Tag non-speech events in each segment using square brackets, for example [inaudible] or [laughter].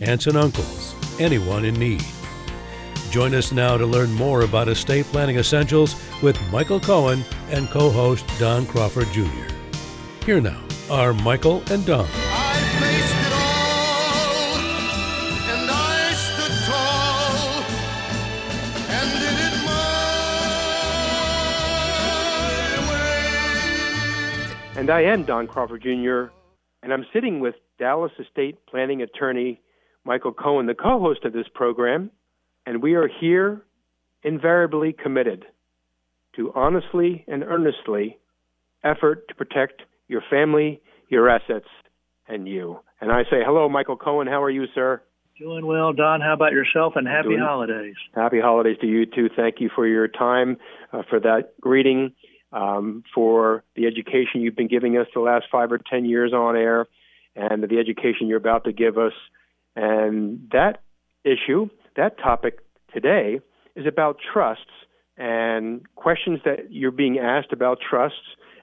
aunts and uncles, anyone in need. Join us now to learn more about estate planning essentials with Michael Cohen and co host Don Crawford Jr. Here now are Michael and Don. I faced it all, and I stood tall, and did it my way. And I am Don Crawford Jr., and I'm sitting with Dallas estate planning attorney Michael Cohen, the co host of this program, and we are here invariably committed to honestly and earnestly effort to protect your family, your assets, and you. And I say, hello, Michael Cohen. How are you, sir? Doing well, Don. How about yourself? And happy Doing- holidays. Happy holidays to you too. Thank you for your time, uh, for that greeting, um, for the education you've been giving us the last five or ten years on air, and the education you're about to give us. And that issue, that topic today, is about trusts and questions that you're being asked about trusts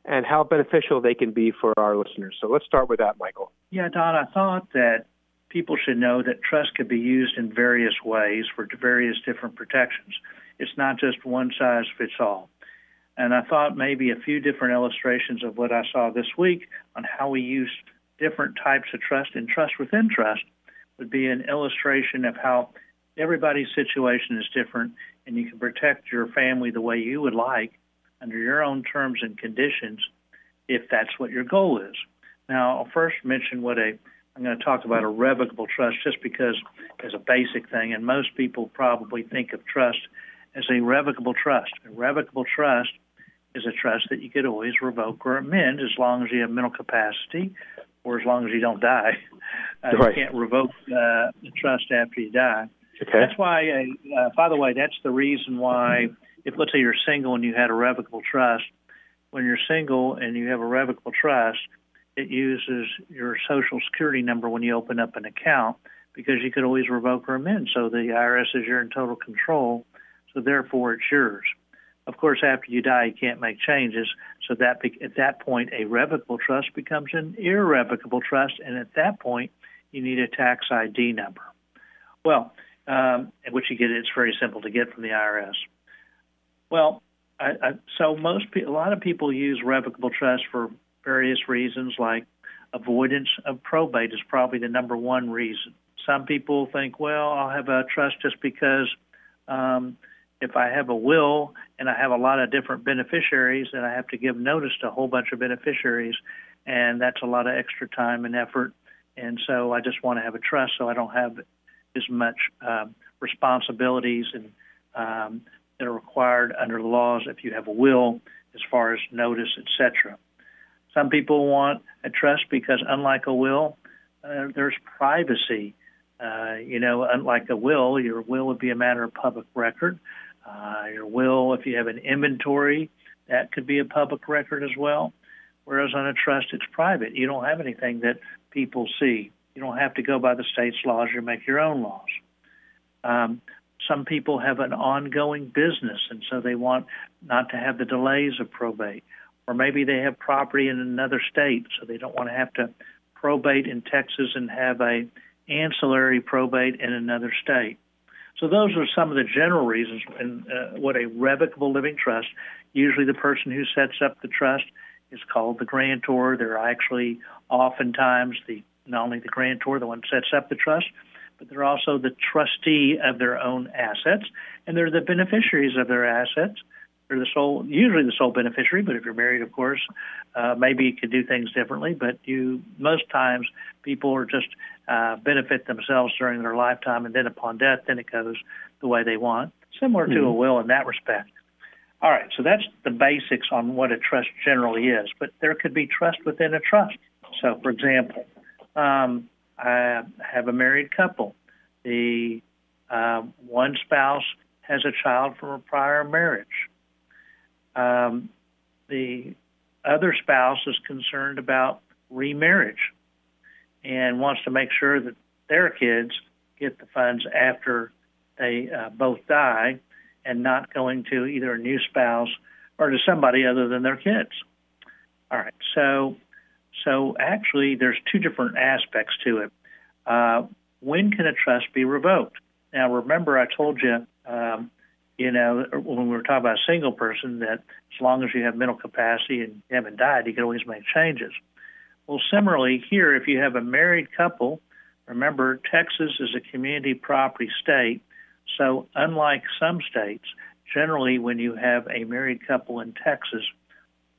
and how beneficial they can be for our listeners. So let's start with that, Michael. Yeah, Don, I thought that people should know that trust could be used in various ways for various different protections. It's not just one size fits all. And I thought maybe a few different illustrations of what I saw this week on how we use different types of trust and trust within trust would be an illustration of how everybody's situation is different and you can protect your family the way you would like under your own terms and conditions if that's what your goal is. Now, I'll first mention what a I'm going to talk about a revocable trust just because as a basic thing, and most people probably think of trust as a revocable trust. A revocable trust is a trust that you could always revoke or amend as long as you have mental capacity or as long as you don't die. [laughs] Uh, Right. You can't revoke uh, the trust after you die. Okay. That's why, uh, uh, by the way, that's the reason why, if let's say you're single and you had a revocable trust, when you're single and you have a revocable trust, it uses your social security number when you open up an account because you could always revoke or amend. So the IRS is you're in total control, so therefore it's yours. Of course, after you die, you can't make changes. So that at that point, a revocable trust becomes an irrevocable trust, and at that point, you need a tax ID number. Well, um, which you get, it's very simple to get from the IRS. Well, I, I, so most pe- a lot of people use revocable trust for various reasons, like avoidance of probate is probably the number one reason. Some people think, well, I'll have a trust just because um, if I have a will and I have a lot of different beneficiaries, then I have to give notice to a whole bunch of beneficiaries, and that's a lot of extra time and effort. And so I just want to have a trust so I don't have as much um, responsibilities and um, that are required under the laws if you have a will, as far as notice, etc. Some people want a trust because, unlike a will, uh, there's privacy. Uh, you know, unlike a will, your will would be a matter of public record. Uh, your will, if you have an inventory, that could be a public record as well. Whereas on a trust, it's private. You don't have anything that people see. You don't have to go by the state's laws. You make your own laws. Um, some people have an ongoing business, and so they want not to have the delays of probate. Or maybe they have property in another state, so they don't want to have to probate in Texas and have a ancillary probate in another state. So those are some of the general reasons and uh, what a revocable living trust. Usually, the person who sets up the trust is called the grantor. They're actually oftentimes the not only the grantor, the one who sets up the trust, but they're also the trustee of their own assets, and they're the beneficiaries of their assets. They're the sole, usually the sole beneficiary. But if you're married, of course, uh, maybe you could do things differently. But you, most times, people are just uh, benefit themselves during their lifetime, and then upon death, then it goes the way they want, similar to a will in that respect. All right, so that's the basics on what a trust generally is. But there could be trust within a trust. So, for example, um, I have a married couple. the um, one spouse has a child from a prior marriage. Um, the other spouse is concerned about remarriage and wants to make sure that their kids get the funds after they uh, both die and not going to either a new spouse or to somebody other than their kids. All right, so so actually, there's two different aspects to it. Uh, when can a trust be revoked? Now, remember, I told you, um, you know, when we were talking about a single person, that as long as you have mental capacity and you haven't died, you can always make changes. Well, similarly, here, if you have a married couple, remember, Texas is a community property state. So, unlike some states, generally, when you have a married couple in Texas,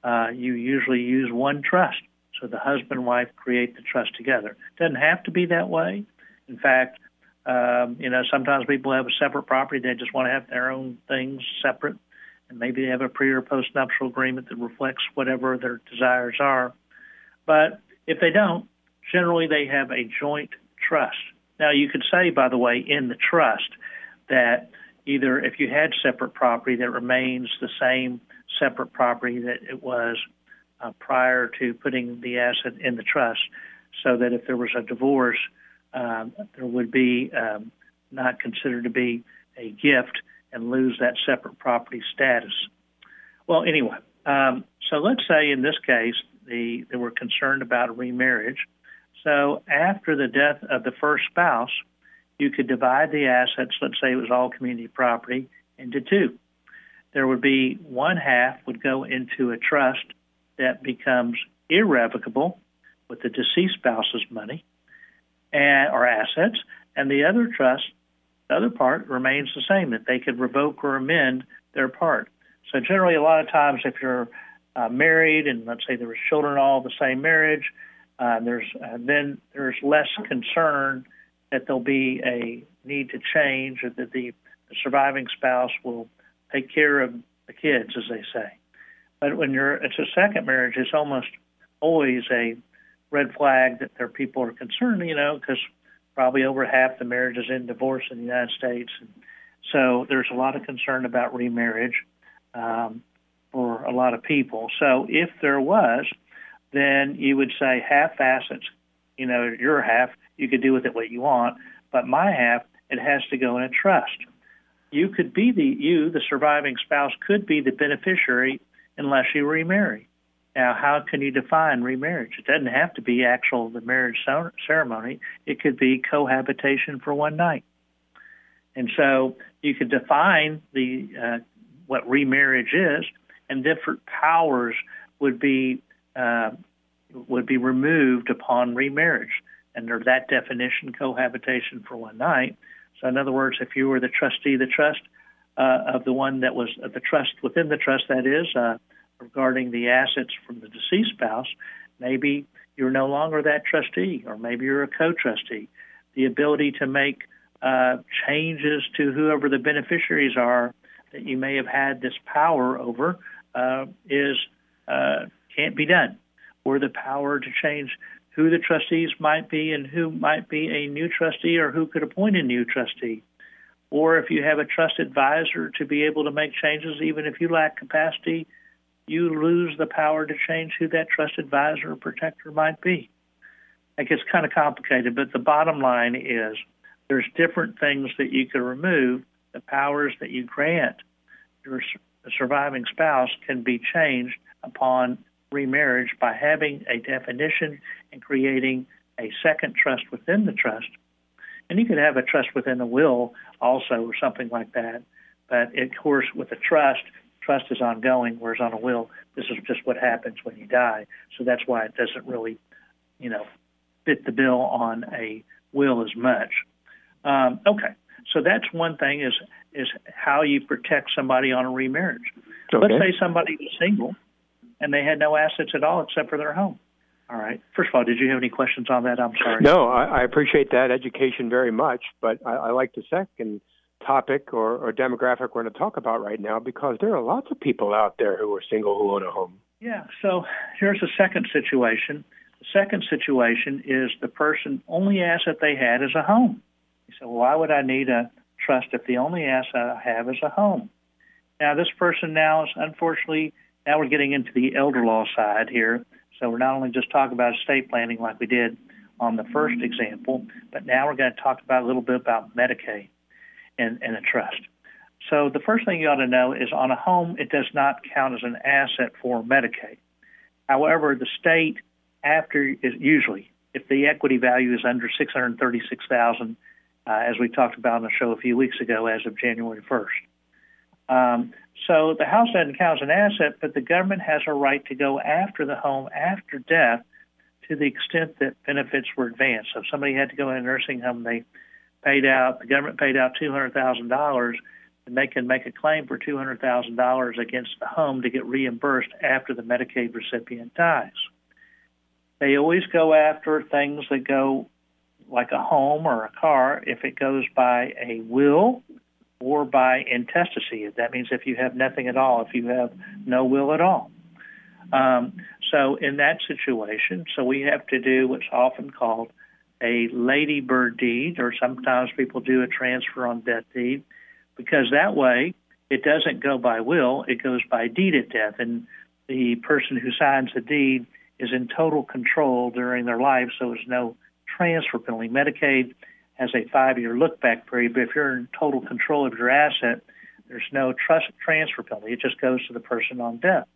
uh, you usually use one trust. So the husband and wife create the trust together. It doesn't have to be that way. In fact, um, you know, sometimes people have a separate property. They just want to have their own things separate, and maybe they have a pre or post nuptial agreement that reflects whatever their desires are. But if they don't, generally they have a joint trust. Now, you could say, by the way, in the trust that either if you had separate property that remains the same separate property that it was uh, prior to putting the asset in the trust, so that if there was a divorce, um, there would be um, not considered to be a gift and lose that separate property status. Well, anyway, um, so let's say in this case the, they were concerned about a remarriage. So after the death of the first spouse, you could divide the assets, let's say it was all community property, into two. There would be one half would go into a trust that becomes irrevocable with the deceased spouse's money and or assets, and the other trust, the other part remains the same that they could revoke or amend their part. So generally, a lot of times, if you're uh, married and let's say there was children all the same marriage, uh, there's uh, then there's less concern that there'll be a need to change or that the, the surviving spouse will take care of the kids, as they say. But when you're it's a second marriage, it's almost always a red flag that there people are concerned, you know, because probably over half the marriages in divorce in the United States. And so there's a lot of concern about remarriage um, for a lot of people. So if there was, then you would say half assets, you know, your half, you could do with it what you want, but my half, it has to go in a trust. You could be the, you, the surviving spouse, could be the beneficiary unless you remarry. Now, how can you define remarriage? It doesn't have to be actual the marriage ceremony. It could be cohabitation for one night. And so you could define the uh, what remarriage is, and different powers would be uh, would be removed upon remarriage. Under that definition, cohabitation for one night. So, in other words, if you were the trustee, the trust uh, of the one that was the trust within the trust, that is, uh, regarding the assets from the deceased spouse, maybe you're no longer that trustee, or maybe you're a co trustee. The ability to make uh, changes to whoever the beneficiaries are that you may have had this power over uh, is uh, can't be done, or the power to change who the trustees might be and who might be a new trustee or who could appoint a new trustee or if you have a trust advisor to be able to make changes, even if you lack capacity, you lose the power to change who that trust advisor or protector might be. It gets kind of complicated, but the bottom line is there's different things that you can remove. The powers that you grant your surviving spouse can be changed upon remarriage by having a definition and creating a second trust within the trust and you could have a trust within a will also, or something like that. But of course, with a trust, trust is ongoing, whereas on a will, this is just what happens when you die. So that's why it doesn't really, you know, fit the bill on a will as much. Um, okay, so that's one thing is is how you protect somebody on a remarriage. Okay. Let's say somebody was single and they had no assets at all except for their home. All right. First of all, did you have any questions on that? I'm sorry. No, I, I appreciate that education very much, but I, I like the second topic or, or demographic we're going to talk about right now because there are lots of people out there who are single who own a home. Yeah. So here's a second situation. The second situation is the person only asset they had is a home. You say, well, why would I need a trust if the only asset I have is a home? Now, this person now is unfortunately, now we're getting into the elder law side here. So we're not only just talking about estate planning like we did on the first example, but now we're going to talk about a little bit about Medicaid and, and a trust. So the first thing you ought to know is on a home, it does not count as an asset for Medicaid. However, the state, after is usually, if the equity value is under 636,000, uh, as we talked about on the show a few weeks ago, as of January 1st. Um, so the house doesn't count as an asset, but the government has a right to go after the home after death to the extent that benefits were advanced. So if somebody had to go in a nursing home, they paid out, the government paid out $200,000, and they can make a claim for $200,000 against the home to get reimbursed after the Medicaid recipient dies. They always go after things that go like a home or a car if it goes by a will or by intestacy. That means if you have nothing at all, if you have no will at all. Um, so in that situation, so we have to do what's often called a ladybird deed, or sometimes people do a transfer on death deed, because that way it doesn't go by will, it goes by deed at death. And the person who signs the deed is in total control during their life, so there's no transfer penalty. Medicaid has a five year look back period, but if you're in total control of your asset, there's no trust transfer penalty. It just goes to the person on death.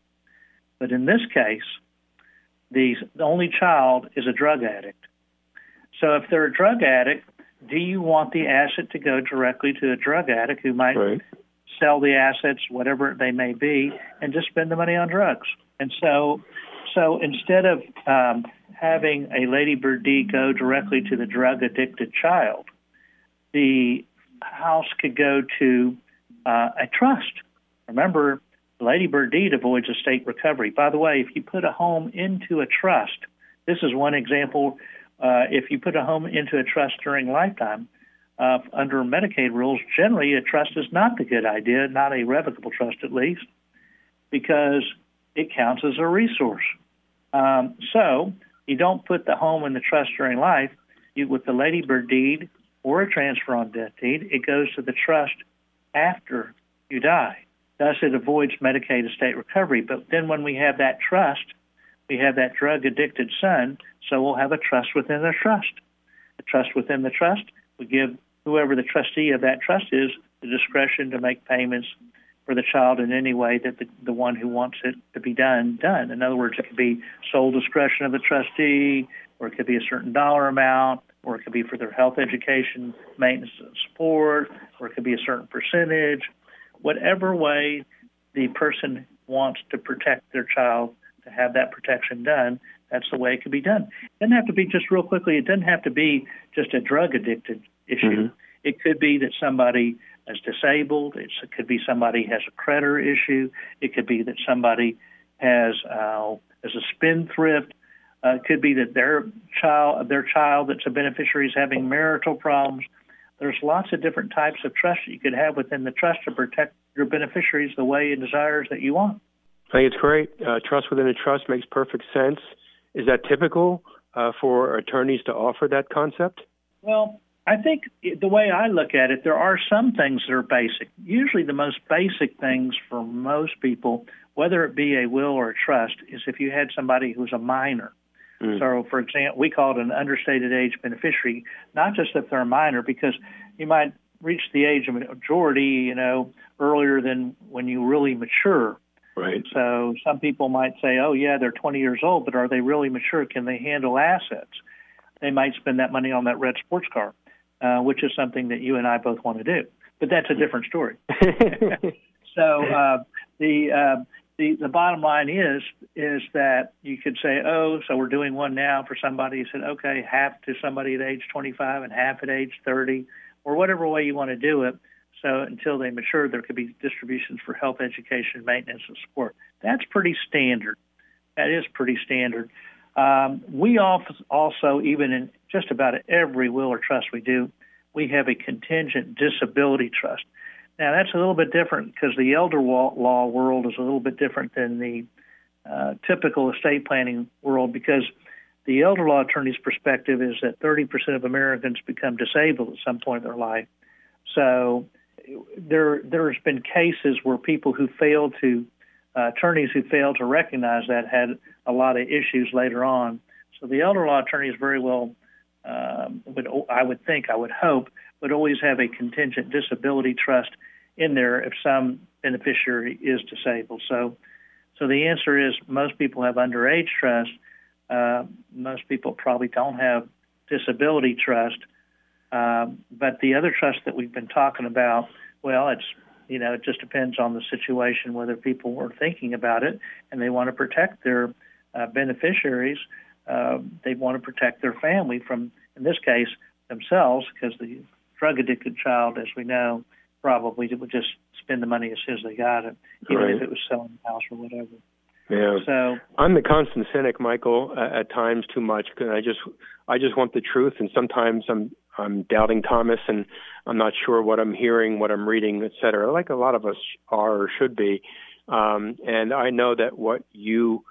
But in this case, the, only child is a drug addict. So if they're a drug addict, do you want the asset to go directly to a drug addict who might Right. sell the assets, whatever they may be, and just spend the money on drugs? And so, so instead of um, having a ladybird deed go directly to the drug addicted child, the house could go to uh, a trust. Remember, the ladybird deed avoids estate recovery. By the way, if you put a home into a trust, this is one example. Uh, if you put a home into a trust during lifetime, uh, under Medicaid rules, generally a trust is not a good idea, not a revocable trust at least, because it counts as a resource. Um, so you don't put the home in the trust during life. You, with the ladybird deed or a transfer on death deed, it goes to the trust after you die. Thus, it avoids Medicaid estate recovery. But then when we have that trust, we have that drug addicted son, so we'll have a trust within the trust. A trust within the trust, we give whoever the trustee of that trust is the discretion to make payments for the child in any way that the, the one who wants it to be done done. In other words, it could be sole discretion of the trustee, or it could be a certain dollar amount, or it could be for their health education, maintenance, and support, or it could be a certain percentage. Whatever way the person wants to protect their child to have that protection done, that's the way it can be done. It doesn't have to be just real quickly. It doesn't have to be just a drug addicted issue. Mhm. It could be that somebody is disabled. It's, it could be somebody has a creditor issue. It could be that somebody has uh, is a spendthrift. Uh, it could be that their child, their child that's a beneficiary, is having marital problems. There's lots of different types of trust you could have within the trust to protect your beneficiaries the way and desires that you want. I think it's great. Uh, trust within a trust makes perfect sense. Is that typical uh, for attorneys to offer that concept? Well, I think the way I look at it, there are some things that are basic. Usually, the most basic things for most people, whether it be a will or a trust, is if you had somebody who's a minor. Mm. So, for example, we call it an understated age beneficiary, not just if they're a minor, because you might reach the age of majority, you know, earlier than when you really mature. Right. So some people might say, oh, yeah, they're 20 years old, but are they really mature? Can they handle assets? They might spend that money on that red sports car, uh, which is something that you and I both want to do. But that's a different story. [laughs] so uh, the, uh, the the bottom line is is that you could say, oh, so we're doing one now for somebody. You said, okay, half to somebody at age 25 and half at age 30, or whatever way you want to do it. So until they mature, there could be distributions for health, education, maintenance, and support. That's pretty standard. That is pretty standard. Um, we also, even in just about every will or trust we do, we have a contingent disability trust. Now, that's a little bit different because the elder law world is a little bit different than the uh, typical estate planning world because the elder law attorney's perspective is that 30% of Americans become disabled at some point in their life. So there there's been cases where people who failed to uh, attorneys who failed to recognize that had a lot of issues later on. So the elder law attorney is very well um, would I would think I would hope would always have a contingent disability trust in there if some beneficiary is disabled. So so the answer is most people have underage trust. Uh, most people probably don't have disability trust. Um, but the other trust that we've been talking about, well, it's you know it just depends on the situation whether people were thinking about it and they want to protect their uh, beneficiaries. Uh, they want to protect their family from, in this case, themselves, because the drug addicted child, as we know, probably would just spend the money as soon as they got it, even right. if it was selling the house or whatever. Yeah. So I'm the constant cynic, Michael. Uh, at times, too much. Cause I just, I just want the truth, and sometimes I'm, I'm doubting Thomas, and I'm not sure what I'm hearing, what I'm reading, et cetera. Like a lot of us are or should be. Um, and I know that what you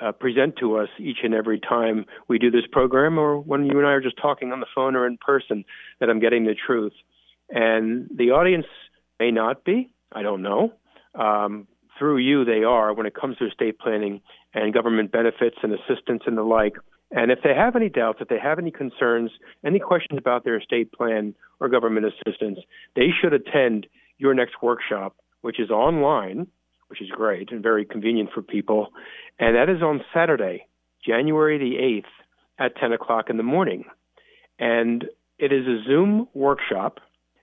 uh, present to us each and every time we do this program, or when you and I are just talking on the phone or in person, that I'm getting the truth. And the audience may not be. I don't know. Um, through you, they are when it comes to estate planning and government benefits and assistance and the like. And if they have any doubts, if they have any concerns, any questions about their estate plan or government assistance, they should attend your next workshop, which is online, which is great and very convenient for people. And that is on Saturday, January the 8th at 10 o'clock in the morning. And it is a Zoom workshop,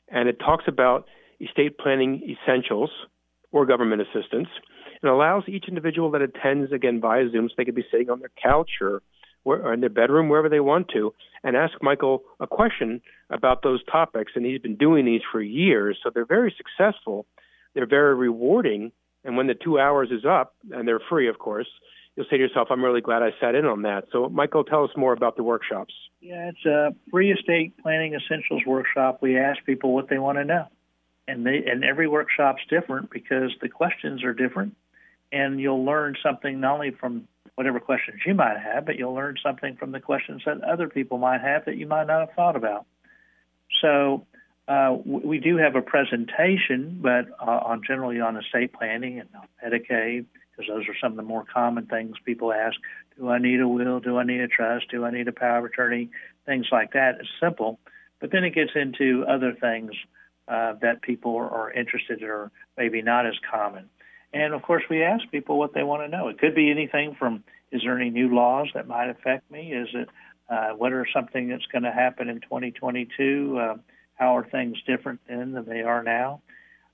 and it talks about estate planning essentials or government assistance and allows each individual that attends, again, via Zoom, so they could be sitting on their couch or, or in their bedroom, wherever they want to, and ask Michael a question about those topics. And he's been doing these for years, so they're very successful. They're very rewarding. And when the two hours is up, and they're free, of course, you'll say to yourself, I'm really glad I sat in on that. So, Michael, tell us more about the workshops. Yeah, it's a free estate planning essentials workshop. We ask people what they want to know and they and every workshop's different because the questions are different and you'll learn something not only from whatever questions you might have but you'll learn something from the questions that other people might have that you might not have thought about. So uh, we do have a presentation but uh, on generally on estate planning and medicaid because those are some of the more common things people ask. Do i need a will? Do i need a trust? Do i need a power of attorney? Things like that. It's simple. But then it gets into other things uh, that people are interested in or maybe not as common. And of course, we ask people what they want to know. It could be anything from is there any new laws that might affect me? Is it uh, what are something that's going to happen in 2022? Uh, how are things different then than they are now?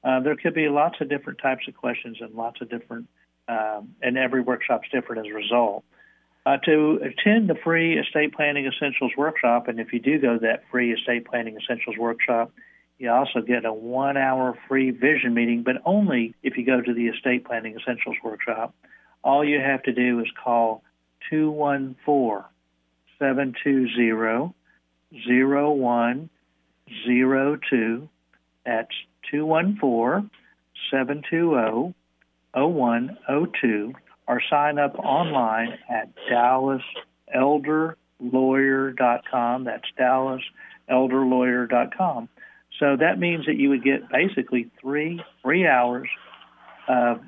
Uh, there could be lots of different types of questions and lots of different, um, and every workshop's different as a result. Uh, to attend the free estate planning essentials workshop, and if you do go to that free estate planning essentials workshop, you also get a one hour free vision meeting, but only if you go to the Estate Planning Essentials Workshop. All you have to do is call 214 720 0102. That's 214 720 0102 or sign up online at dallaselderlawyer.com. That's dallaselderlawyer.com. So that means that you would get basically three three hours of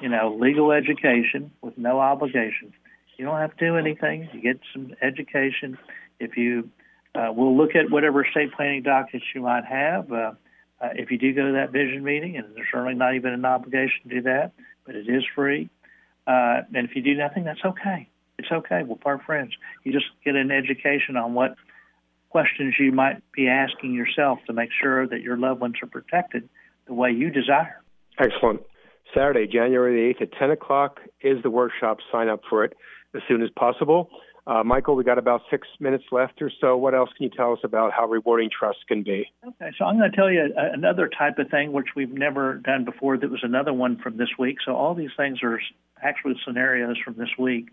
you know legal education with no obligation. You don't have to do anything. You get some education. If you uh, we'll look at whatever estate planning documents you might have. Uh, uh, if you do go to that vision meeting, and there's certainly not even an obligation to do that, but it is free. Uh, and if you do nothing, that's okay. It's okay. We're part friends. You just get an education on what questions you might be asking yourself to make sure that your loved ones are protected the way you desire. Excellent. Saturday, January the 8th at 10 o'clock is the workshop. Sign up for it as soon as possible. Uh, Michael, we got about six minutes left or so. What else can you tell us about how rewarding trust can be? Okay, so I'm going to tell you another type of thing which we've never done before. That was another one from this week. So all these things are actually scenarios from this week.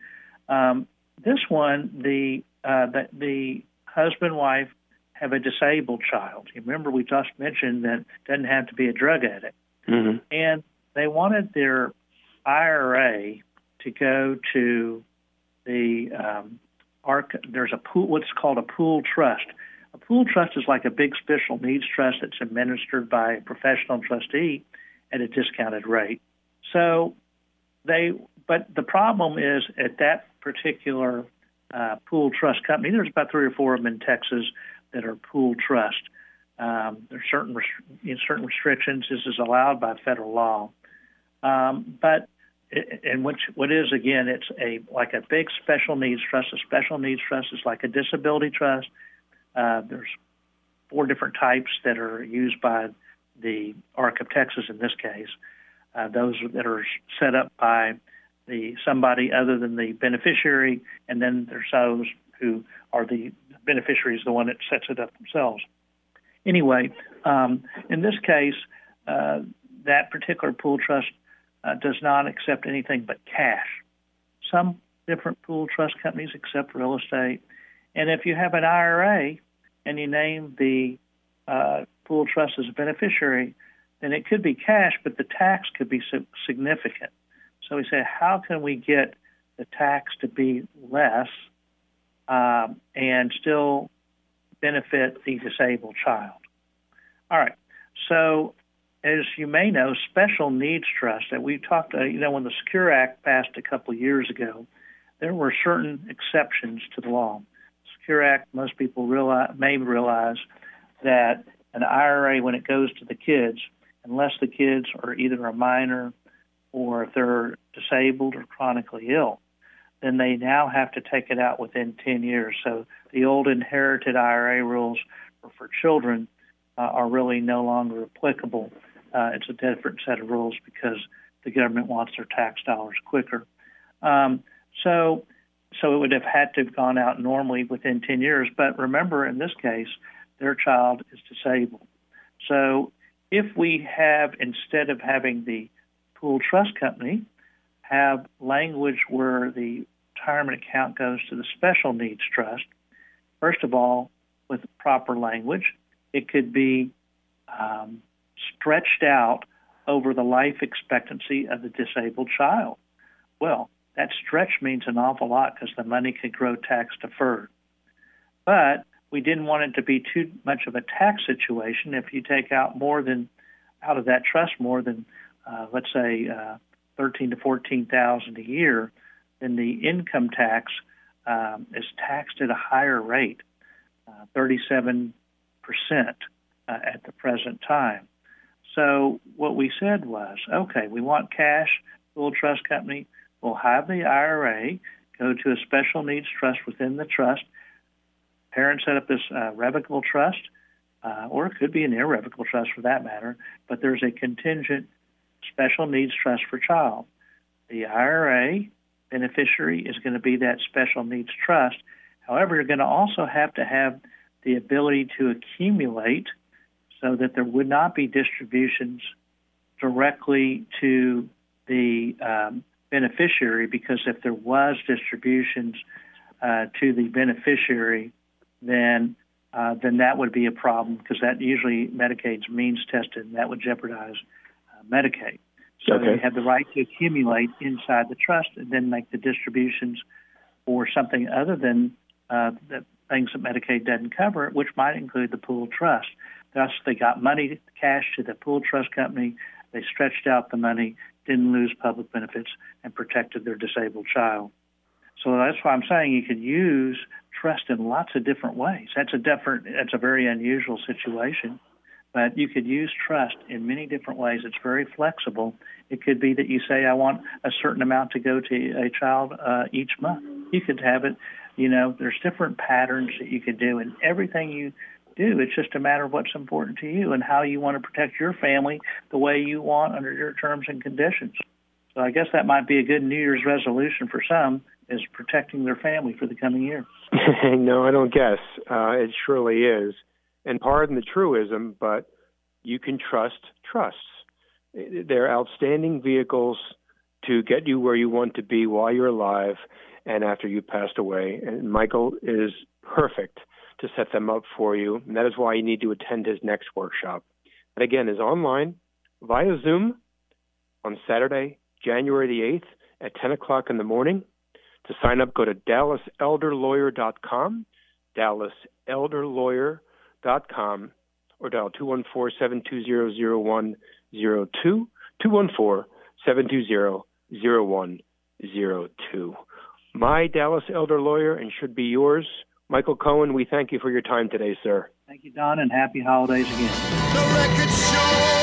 Um, this one, the uh, the, the husband, wife have a disabled child. You remember we just mentioned that doesn't have to be a drug addict. Mm-hmm. And they wanted their IRA to go to the um, ARC, there's a pool, what's called a pool trust. A pool trust is like a big special needs trust that's administered by a professional trustee at a discounted rate. So they, but the problem is at that particular uh, pool trust company, there's about three or four of them in Texas that are pool trust. Um, there's certain rest- certain restrictions. This is allowed by federal law, um, but and which what is again, it's a like a big special needs trust. A special needs trust is like a disability trust. Uh, there's four different types that are used by the ARC of Texas in this case. Uh, those that are set up by the somebody other than the beneficiary, and then there's those who are the beneficiaries, the one that sets it up themselves. Anyway, um, in this case, uh, that particular pool trust uh, does not accept anything but cash. Some different pool trust companies accept real estate, and if you have an IRA and you name the uh, pool trust as a beneficiary, then it could be cash, but the tax could be significant. So we say, how can we get the tax to be less um, and still benefit the disabled child? All right. So, as you may know, special needs trust that we talked, uh, you know, when the Secure Act passed a couple of years ago, there were certain exceptions to the law. Secure Act, most people realize, may realize that an IRA, when it goes to the kids, unless the kids are either a minor or if they're disabled or chronically ill, then they now have to take it out within 10 years. So the old inherited IRA rules for, children uh, are really no longer applicable. Uh, it's a different set of rules because the government wants their tax dollars quicker. Um, so, so it would have had to have gone out normally within 10 years. But remember, in this case, their child is disabled. So if we have, instead of having the pool trust company, have language where the retirement account goes to the special needs trust, first of all, with proper language, it could be um, stretched out over the life expectancy of the disabled child. Well, that stretch means an awful lot because the money could grow tax deferred. But we didn't want it to be too much of a tax situation if you take out more than out of that trust more than uh, let's say uh, thirteen to fourteen thousand a year, then the income tax um, is taxed at a higher rate, uh, thirty-seven percent uh, at the present time. So what we said was, okay, we want cash. Pool trust company will have the IRA go to a special needs trust within the trust parents set up this uh, revocable trust, uh, or it could be an irrevocable trust for that matter, but there's a contingent special needs trust for child. The IRA beneficiary is going to be that special needs trust. However, you're going to also have to have the ability to accumulate so that there would not be distributions directly to the um, beneficiary because if there was distributions uh, to the beneficiary, then uh, then that would be a problem because that usually Medicaid's means tested, and that would jeopardize Medicaid. So okay. they have the right to accumulate inside the trust and then make the distributions for something other than uh, the things that Medicaid doesn't cover, which might include the pool trust. Thus, they got money, cash to the pool trust company. They stretched out the money, didn't lose public benefits, and protected their disabled child. So that's why I'm saying you could use trust in lots of different ways. That's a different, that's a very unusual situation, but you could use trust in many different ways. It's very flexible. It could be that you say, I want a certain amount to go to a child uh, each month. You could have it, you know, there's different patterns that you could do, and everything you do. It's just a matter of what's important to you and how you want to protect your family the way you want under your terms and conditions. So I guess that might be a good New Year's resolution for some is protecting their family for the coming year. [laughs] no, I don't guess. Uh, it surely is. And pardon the truism, but you can trust trusts. They're outstanding vehicles to get you where you want to be while you're alive and after you passed away. And Michael is perfect to set them up for you. And that is why you need to attend his next workshop. And again, is online via Zoom on Saturday, January the 8th at 10 o'clock in the morning To sign up, go to dallaselderlawyer.com, dallaselderlawyer.com, or dial 214 720 0102, 214 720 0102. My Dallas Elder Lawyer, and should be yours. Michael Cohen, we thank you for your time today, sir. Thank you, Don, and happy holidays again.